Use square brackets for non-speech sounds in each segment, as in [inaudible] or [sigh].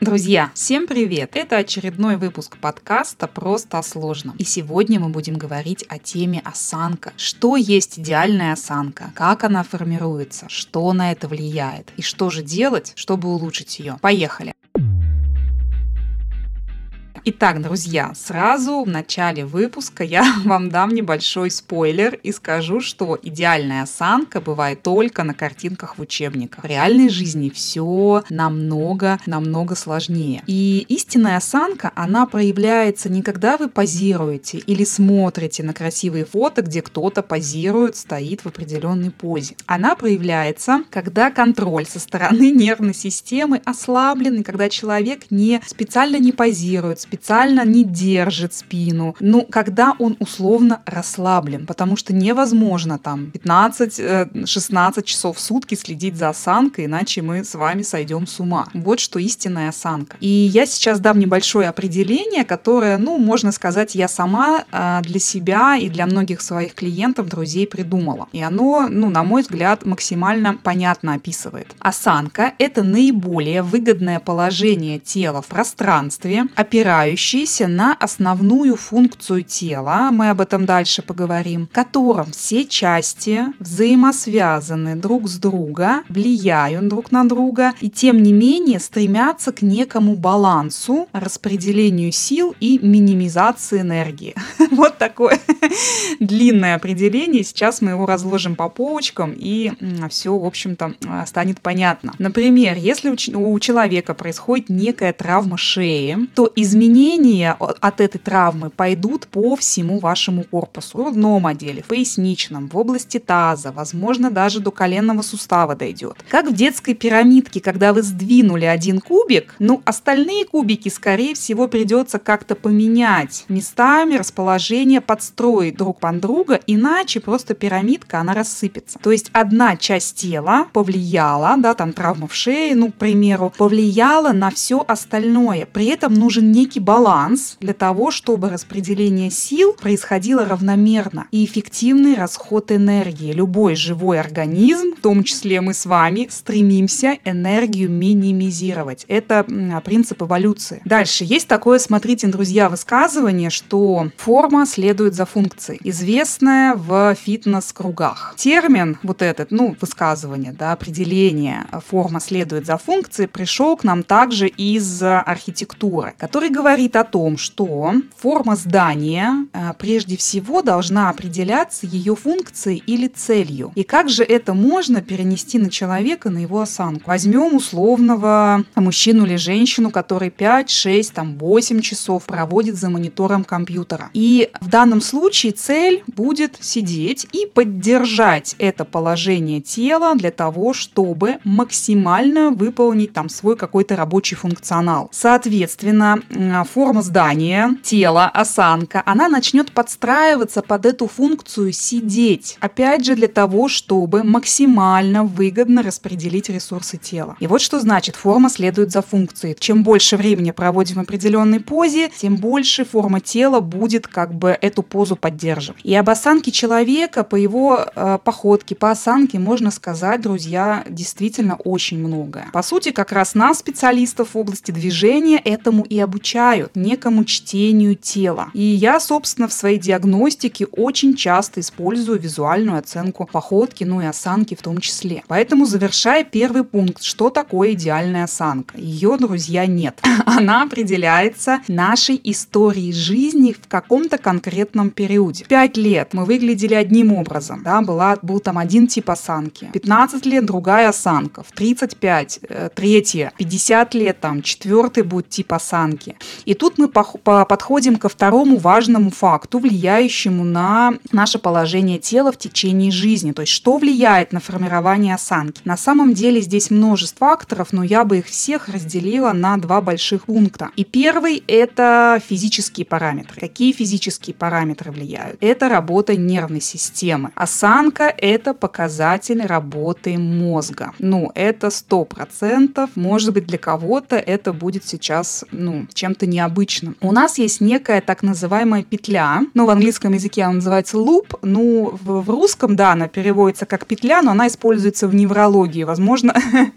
Друзья, всем привет! Это очередной выпуск подкаста «Просто о сложном». И сегодня мы будем говорить о теме осанка. Что есть идеальная осанка? Как она формируется? Что на это влияет? И что же делать, чтобы улучшить ее? Поехали! Итак, друзья, сразу в начале выпуска я [laughs] вам дам небольшой спойлер и скажу, что идеальная осанка бывает только на картинках в учебниках. В реальной жизни все намного, намного сложнее. И истинная осанка, она проявляется не когда вы позируете или смотрите на красивые фото, где кто-то позирует, стоит в определенной позе. Она проявляется, когда контроль со стороны [laughs] нервной системы ослаблен, и когда человек не специально не позирует, специально не держит спину. Ну, когда он условно расслаблен, потому что невозможно там 15-16 э, часов в сутки следить за осанкой, иначе мы с вами сойдем с ума. Вот что истинная осанка. И я сейчас дам небольшое определение, которое, ну, можно сказать, я сама э, для себя и для многих своих клиентов, друзей придумала. И оно, ну, на мой взгляд, максимально понятно описывает. Осанка – это наиболее выгодное положение тела в пространстве, опирающееся опирающийся на основную функцию тела, мы об этом дальше поговорим, в котором все части взаимосвязаны друг с другом, влияют друг на друга и тем не менее стремятся к некому балансу, распределению сил и минимизации энергии. [laughs] Вот такое длинное определение. Сейчас мы его разложим по полочкам и все, в общем-то, станет понятно. Например, если у человека происходит некая травма шеи, то изменение изменения от этой травмы пойдут по всему вашему корпусу. В грудном отделе, в поясничном, в области таза, возможно, даже до коленного сустава дойдет. Как в детской пирамидке, когда вы сдвинули один кубик, ну, остальные кубики, скорее всего, придется как-то поменять местами, расположение, подстроить друг под друга, иначе просто пирамидка, она рассыпется. То есть одна часть тела повлияла, да, там травма в шее, ну, к примеру, повлияла на все остальное. При этом нужен некий некий баланс для того, чтобы распределение сил происходило равномерно и эффективный расход энергии. Любой живой организм, в том числе мы с вами, стремимся энергию минимизировать. Это принцип эволюции. Дальше есть такое, смотрите, друзья, высказывание, что форма следует за функцией, известное в фитнес-кругах. Термин вот этот, ну, высказывание, да, определение форма следует за функцией пришел к нам также из архитектуры, который говорит говорит о том, что форма здания э, прежде всего должна определяться ее функцией или целью. И как же это можно перенести на человека, на его осанку? Возьмем условного мужчину или женщину, который 5, 6, там, 8 часов проводит за монитором компьютера. И в данном случае цель будет сидеть и поддержать это положение тела для того, чтобы максимально выполнить там свой какой-то рабочий функционал. Соответственно, форма здания, тело, осанка, она начнет подстраиваться под эту функцию сидеть. Опять же, для того, чтобы максимально выгодно распределить ресурсы тела. И вот что значит форма следует за функцией. Чем больше времени проводим в определенной позе, тем больше форма тела будет как бы эту позу поддерживать. И об осанке человека, по его э, походке, по осанке можно сказать, друзья, действительно очень многое. По сути, как раз нас, специалистов в области движения, этому и обучают обучают некому чтению тела. И я, собственно, в своей диагностике очень часто использую визуальную оценку походки, ну и осанки в том числе. Поэтому, завершая первый пункт, что такое идеальная осанка? Ее, друзья, нет. [laughs] Она определяется нашей историей жизни в каком-то конкретном периоде. Пять лет мы выглядели одним образом, да, была, был там один тип осанки. 15 лет другая осанка. В 35 э, третья. 50 лет там четвертый будет тип осанки. И тут мы подходим ко второму важному факту, влияющему на наше положение тела в течение жизни. То есть что влияет на формирование осанки? На самом деле здесь множество факторов, но я бы их всех разделила на два больших пункта. И первый – это физические параметры. Какие физические параметры влияют? Это работа нервной системы. Осанка – это показатель работы мозга. Ну, это сто процентов. Может быть, для кого-то это будет сейчас, ну, чем чем-то необычным. У нас есть некая так называемая петля, ну, в английском языке она называется loop, ну, в, в русском, да, она переводится как петля, но она используется в неврологии. Возможно,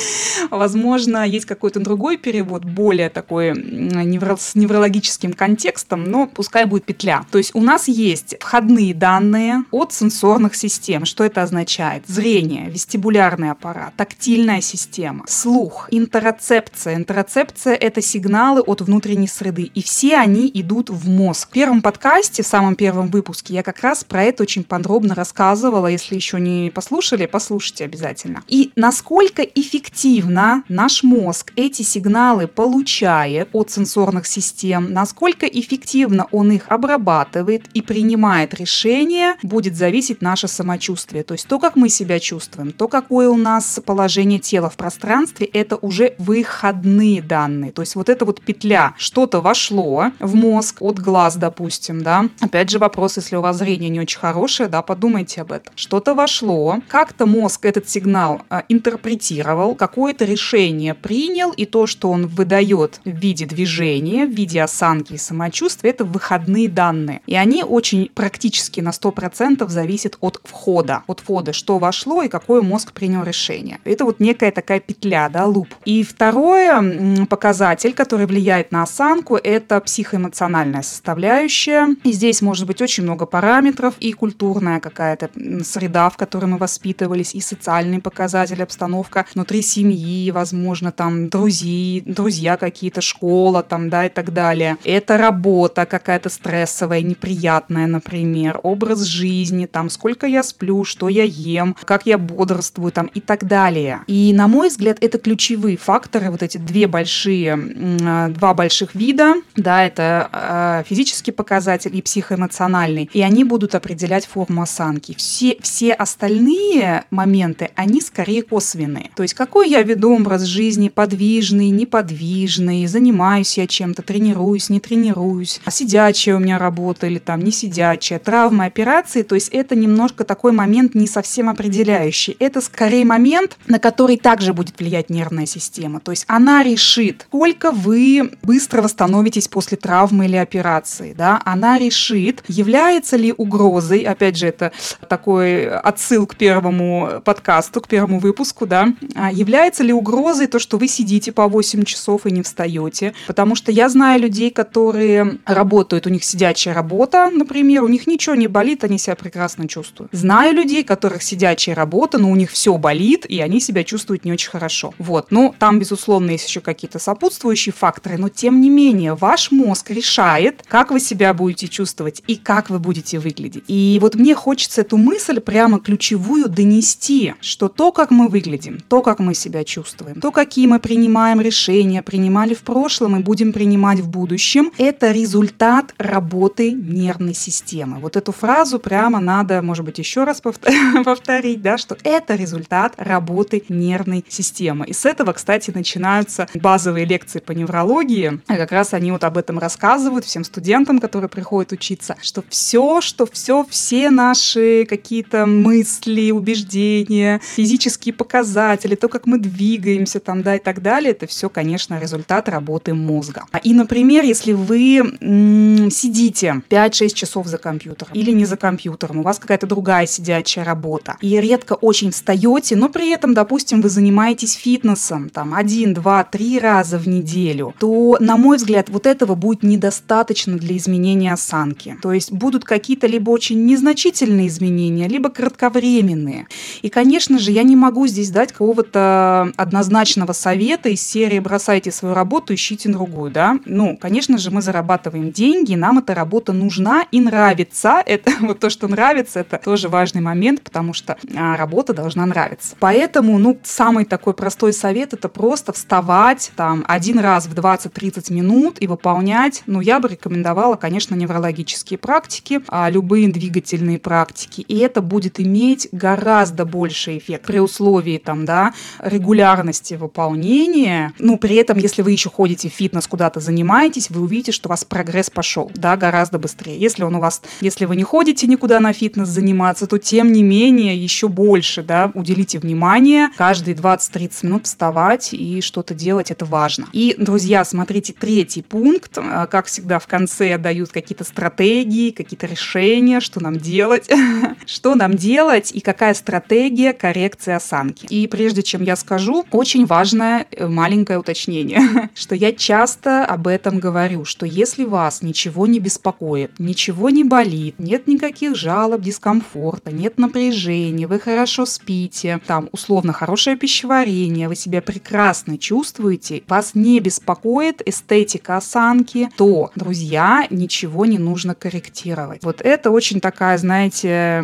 [laughs] возможно есть какой-то другой перевод, более такой невро, с неврологическим контекстом, но пускай будет петля. То есть у нас есть входные данные от сенсорных систем. Что это означает? Зрение, вестибулярный аппарат, тактильная система, слух, интероцепция. Интероцепция – это сигналы от внутренней среды, и все они идут в мозг. В первом подкасте, в самом первом выпуске, я как раз про это очень подробно рассказывала. Если еще не послушали, послушайте обязательно. И насколько эффективно наш мозг эти сигналы получает от сенсорных систем, насколько эффективно он их обрабатывает и принимает решения, будет зависеть наше самочувствие. То есть то, как мы себя чувствуем, то, какое у нас положение тела в пространстве, это уже выходные данные. То есть вот эта вот петля, что-то вошло в мозг от глаз, допустим, да. Опять же вопрос, если у вас зрение не очень хорошее, да, подумайте об этом. Что-то вошло, как-то мозг этот сигнал а, интерпретировал, какое-то решение принял, и то, что он выдает в виде движения, в виде осанки и самочувствия, это выходные данные. И они очень практически на 100% зависят от входа. От входа, что вошло и какой мозг принял решение. Это вот некая такая петля, да, луп. И второе показатель, который влияет на осанку, это психоэмоциональная составляющая. И здесь может быть очень много параметров, и культурная какая-то среда, в которой мы воспитывались, и социальные показатели, обстановка внутри семьи, возможно, там друзья, друзья какие-то, школа там, да, и так далее. Это работа какая-то стрессовая, неприятная, например, образ жизни, там, сколько я сплю, что я ем, как я бодрствую, там, и так далее. И, на мой взгляд, это ключевые факторы, вот эти две большие, а, два больших вида, да, это а, физический показатель и психоэмоциональный, и они будут определять форму осанки. Все, все остальные моменты, они скорее косвенные. То есть, какой я веду образ жизни, подвижный, неподвижный, занимаюсь я чем-то, тренируюсь, не тренируюсь, а сидячая у меня работа или там не сидячая, травмы, операции, то есть это немножко такой момент не совсем определяющий. Это скорее момент, на который также будет влиять нервная система. То есть она решит, сколько вы быстро восстановитесь после травмы или операции. Да? Она решит, является ли угрозой, опять же, это такой отсыл к первому подкасту, к первому выпуску, да, а является ли угрозой то, что вы сидите по 8 часов и не встаете. Потому что я знаю людей, которые работают, у них сидячая работа, например, у них ничего не болит, они себя прекрасно чувствуют. Знаю людей, которых сидячая работа, но у них все болит, и они себя чувствуют не очень хорошо. Вот, ну, там, безусловно, есть еще какие-то сопутствующие факторы, но тем не менее, ваш мозг решает, как вы себя будете чувствовать и как вы будете выглядеть. И вот мне хочется эту мысль прямо ключевую донести, что то, как мы выглядим, то, как мы себя чувствуем, то, какие мы принимаем решения, принимали в прошлом и будем принимать в будущем, это результат работы нервной системы. Вот эту фразу прямо надо, может быть, еще раз [laughs] повторить, да, что это результат работы нервной системы. И с этого, кстати, начинаются базовые лекции по неврологии. И как раз они вот об этом рассказывают всем студентам, которые приходят учиться, что все, что все, все наши какие-то мысли, убеждения, физические показатели, то, как мы двигаемся там, да, и так далее, это все, конечно, результат работы мозга. И, например, если вы м- сидите 5-6 часов за компьютером или не за компьютером, у вас какая-то другая сидячая работа, и редко очень встаете, но при этом, допустим, вы занимаетесь фитнесом там один, два, три раза в неделю, то, на мой взгляд, вот этого будет недостаточно для изменения осанки. То есть будут какие-то либо очень незначительные изменения, либо кратковременные. И, конечно же, я не могу здесь дать какого-то однозначного совета из серии «бросайте свою работу, ищите другую». Да? Ну, конечно же, мы зарабатываем деньги, нам эта работа нужна и нравится. Это [laughs] вот то, что нравится, это тоже важный момент, потому что а, работа должна нравиться. Поэтому, ну, самый такой простой совет – это просто вставать там один раз в 20-30 минут и выполнять, ну, я бы рекомендовала, конечно, неврологические практики, а, любые двигательные практики, и это будет иметь гораздо больший эффект при условии там, да, регулярности выполнения. Ну, при этом, если вы еще ходите в фитнес, куда-то занимаетесь, вы увидите, что у вас прогресс пошел, да, гораздо быстрее. Если он у вас, если вы не ходите никуда на фитнес заниматься, то тем не менее еще больше, да, уделите внимание, каждые 20-30 минут вставать и что-то делать, это важно. И, друзья, смотрите, третий пункт. А, как всегда, в конце дают какие-то стратегии, какие-то решения, что нам делать. [laughs] Что нам делать и какая стратегия коррекции осанки. И прежде чем я скажу, очень важное э, маленькое уточнение, [laughs] что я часто об этом говорю, что если вас ничего не беспокоит, ничего не болит, нет никаких жалоб, дискомфорта, нет напряжения, вы хорошо спите, там условно хорошее пищеварение, вы себя прекрасно чувствуете, вас не беспокоит эстетика осанки, то, друзья, ничего не нужно корректировать. Вот это очень такая, знаете,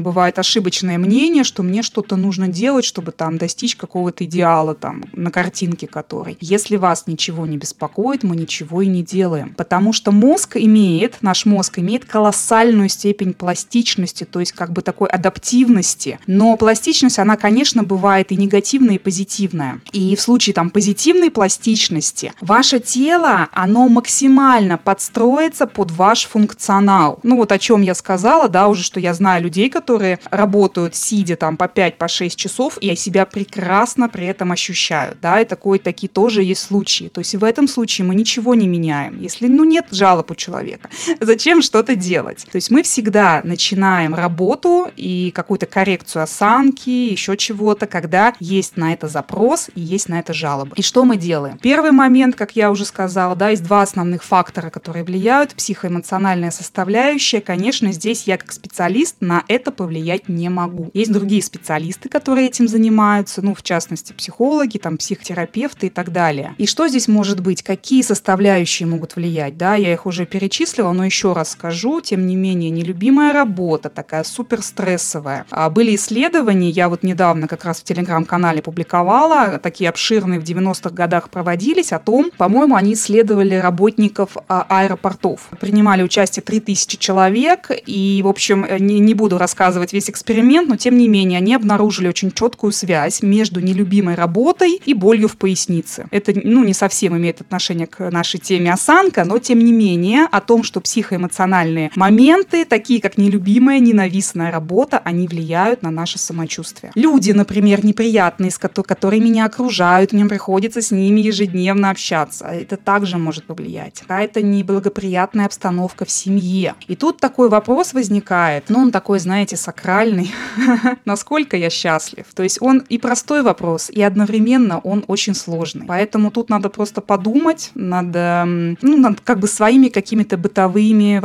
бывает ошибочное мнение, что мне что-то нужно делать, чтобы там достичь какого-то идеала там на картинке который. Если вас ничего не беспокоит, мы ничего и не делаем. Потому что мозг имеет, наш мозг имеет колоссальную степень пластичности, то есть как бы такой адаптивности. Но пластичность, она, конечно, бывает и негативная, и позитивная. И в случае там позитивной пластичности ваше тело, оно максимально подстроится под ваш функционал. Ну вот о чем я сказала, да, уже что я знаю людей, которые работают сидя там по 5-6 по часов, и себя прекрасно при этом ощущают, да, и такое, такие тоже есть случаи. То есть в этом случае мы ничего не меняем. Если, ну, нет жалоб у человека, [laughs] зачем что-то делать? То есть мы всегда начинаем работу и какую-то коррекцию осанки, еще чего-то, когда есть на это запрос и есть на это жалобы. И что мы делаем? Первый момент, как я уже сказала, да, есть два основных фактора, которые влияют. Психоэмоциональная составляющая. Конечно, здесь я как специалист на это повлиять не могу. Есть другие специалисты, которые этим занимаются, ну, в частности, психологи, там, психотерапевты и так далее. И что здесь может быть? Какие составляющие могут влиять? Да, я их уже перечислила, но еще раз скажу. Тем не менее, нелюбимая работа, такая супер стрессовая. А были исследования, я вот недавно как раз в телеграм-канале публиковала, такие обширные в 90-х годах проводились, о том, по-моему, они исследовали работников а, аэропортов. Принимали участие 3000 человек, и, в общем, не, не буду рассказывать весь эксперимент, но, тем не менее, они обнаружили очень четкую связь между нелюбимой работой и болью в пояснице. Это, ну, не совсем имеет отношение к нашей теме осанка, но, тем не менее, о том, что психоэмоциональные моменты, такие как нелюбимая, ненавистная работа, они влияют на наше самочувствие. Люди, например, неприятные, которые меня окружают, мне приходится с ними ежедневно общаться. Это также может повлиять. Какая-то неблагоприятная обстановка в семье. И тут такой вопрос возникает, ну, он такой, знаете, сакральный. [laughs] Насколько я счастлив? То есть он и простой вопрос, и одновременно он очень сложный. Поэтому тут надо просто подумать, надо, ну, над как бы своими какими-то бытовыми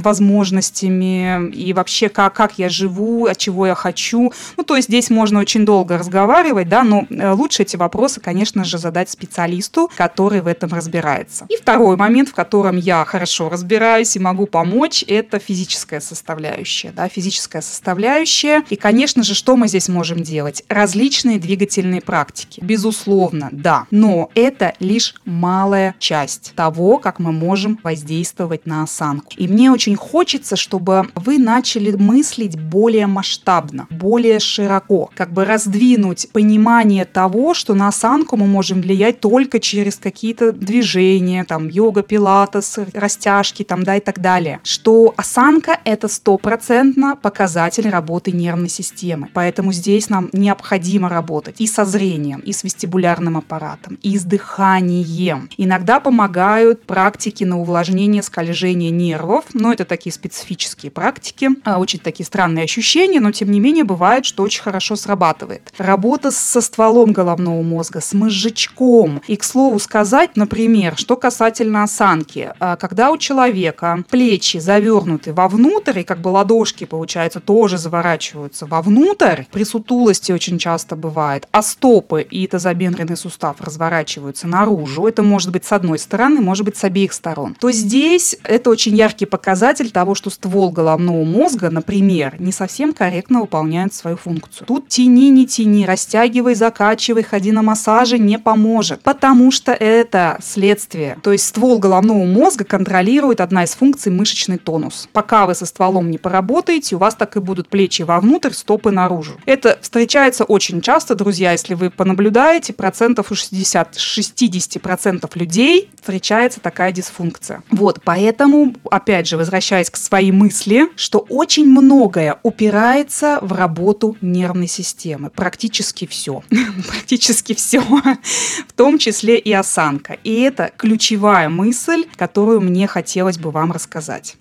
возможностями и вообще как, как я живу, от чего я хочу. Ну, то есть здесь можно очень долго разговаривать, да, но э, лучше эти вопросы, конечно же, задать специалисту, который в этом разбирается. И второй момент, в котором я хорошо разбираюсь и могу помочь, это физическая составляющая, да, физическая составляющая. И, конечно же, что мы здесь можем делать? Различные двигательные практики. Безусловно, да. Но это лишь малая часть того, как мы можем воздействовать на осанку. И мне очень хочется, чтобы вы начали мыслить более масштабно, более широко, как бы раздвинуть понимание того, что на осанку мы можем влиять только через какие-то движения, там, йога, пилатес, растяжки, там, да, и так далее. Что осанка – это стопроцентно показатель работы нервной системы. Поэтому здесь нам необходимо работать и со зрением, и с вестибулярным аппаратом, и с дыханием. Иногда помогают практики на увлажнение скольжения нервов, но это такие специфические практики, а, очень такие странные ощущения, но тем не менее бывает, что очень хорошо срабатывает. Работа со стволом головного мозга, с мозжечком. И, к слову сказать, например, что касательно осанки, а, когда у человека плечи завернуты вовнутрь, и как бы ладошки, получается, тоже заворачиваются вовнутрь, при сутулости очень часто бывает, а стопы и тазобедренный сустав разворачиваются наружу, это может быть с одной стороны, может быть с обеих сторон, то здесь это очень яркий показатель того, что ствол головного мозга, например, не совсем корректно выполняет свою функцию. Тут тяни, не тяни, растягивай, закачивай, ходи на массаже не поможет, потому что это следствие. То есть ствол головного мозга контролирует одна из функций мышечный тонус. Пока вы со стволом не поработаете, у вас так и будут плечи вовнутрь, стопы наружу. Это встречается очень часто, друзья, если вы понаблюдаете, процентов у 60, 60 процентов людей встречается такая дисфункция. Вот, поэтому, опять же, возвращаясь к своей мысли, что очень многое упирается в работу нервной системы. Практически все. [laughs] Практически все. В том числе и осанка. И Это ключевая мысль, которую мне хотелось бы вам рассказать.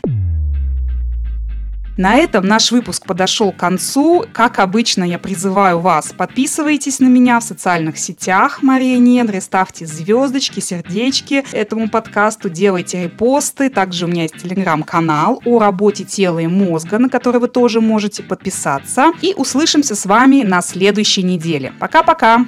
На этом наш выпуск подошел к концу. Как обычно, я призываю вас, подписывайтесь на меня в социальных сетях Мария Недри, ставьте звездочки, сердечки этому подкасту, делайте репосты. Также у меня есть телеграм-канал о работе тела и мозга, на который вы тоже можете подписаться. И услышимся с вами на следующей неделе. Пока-пока!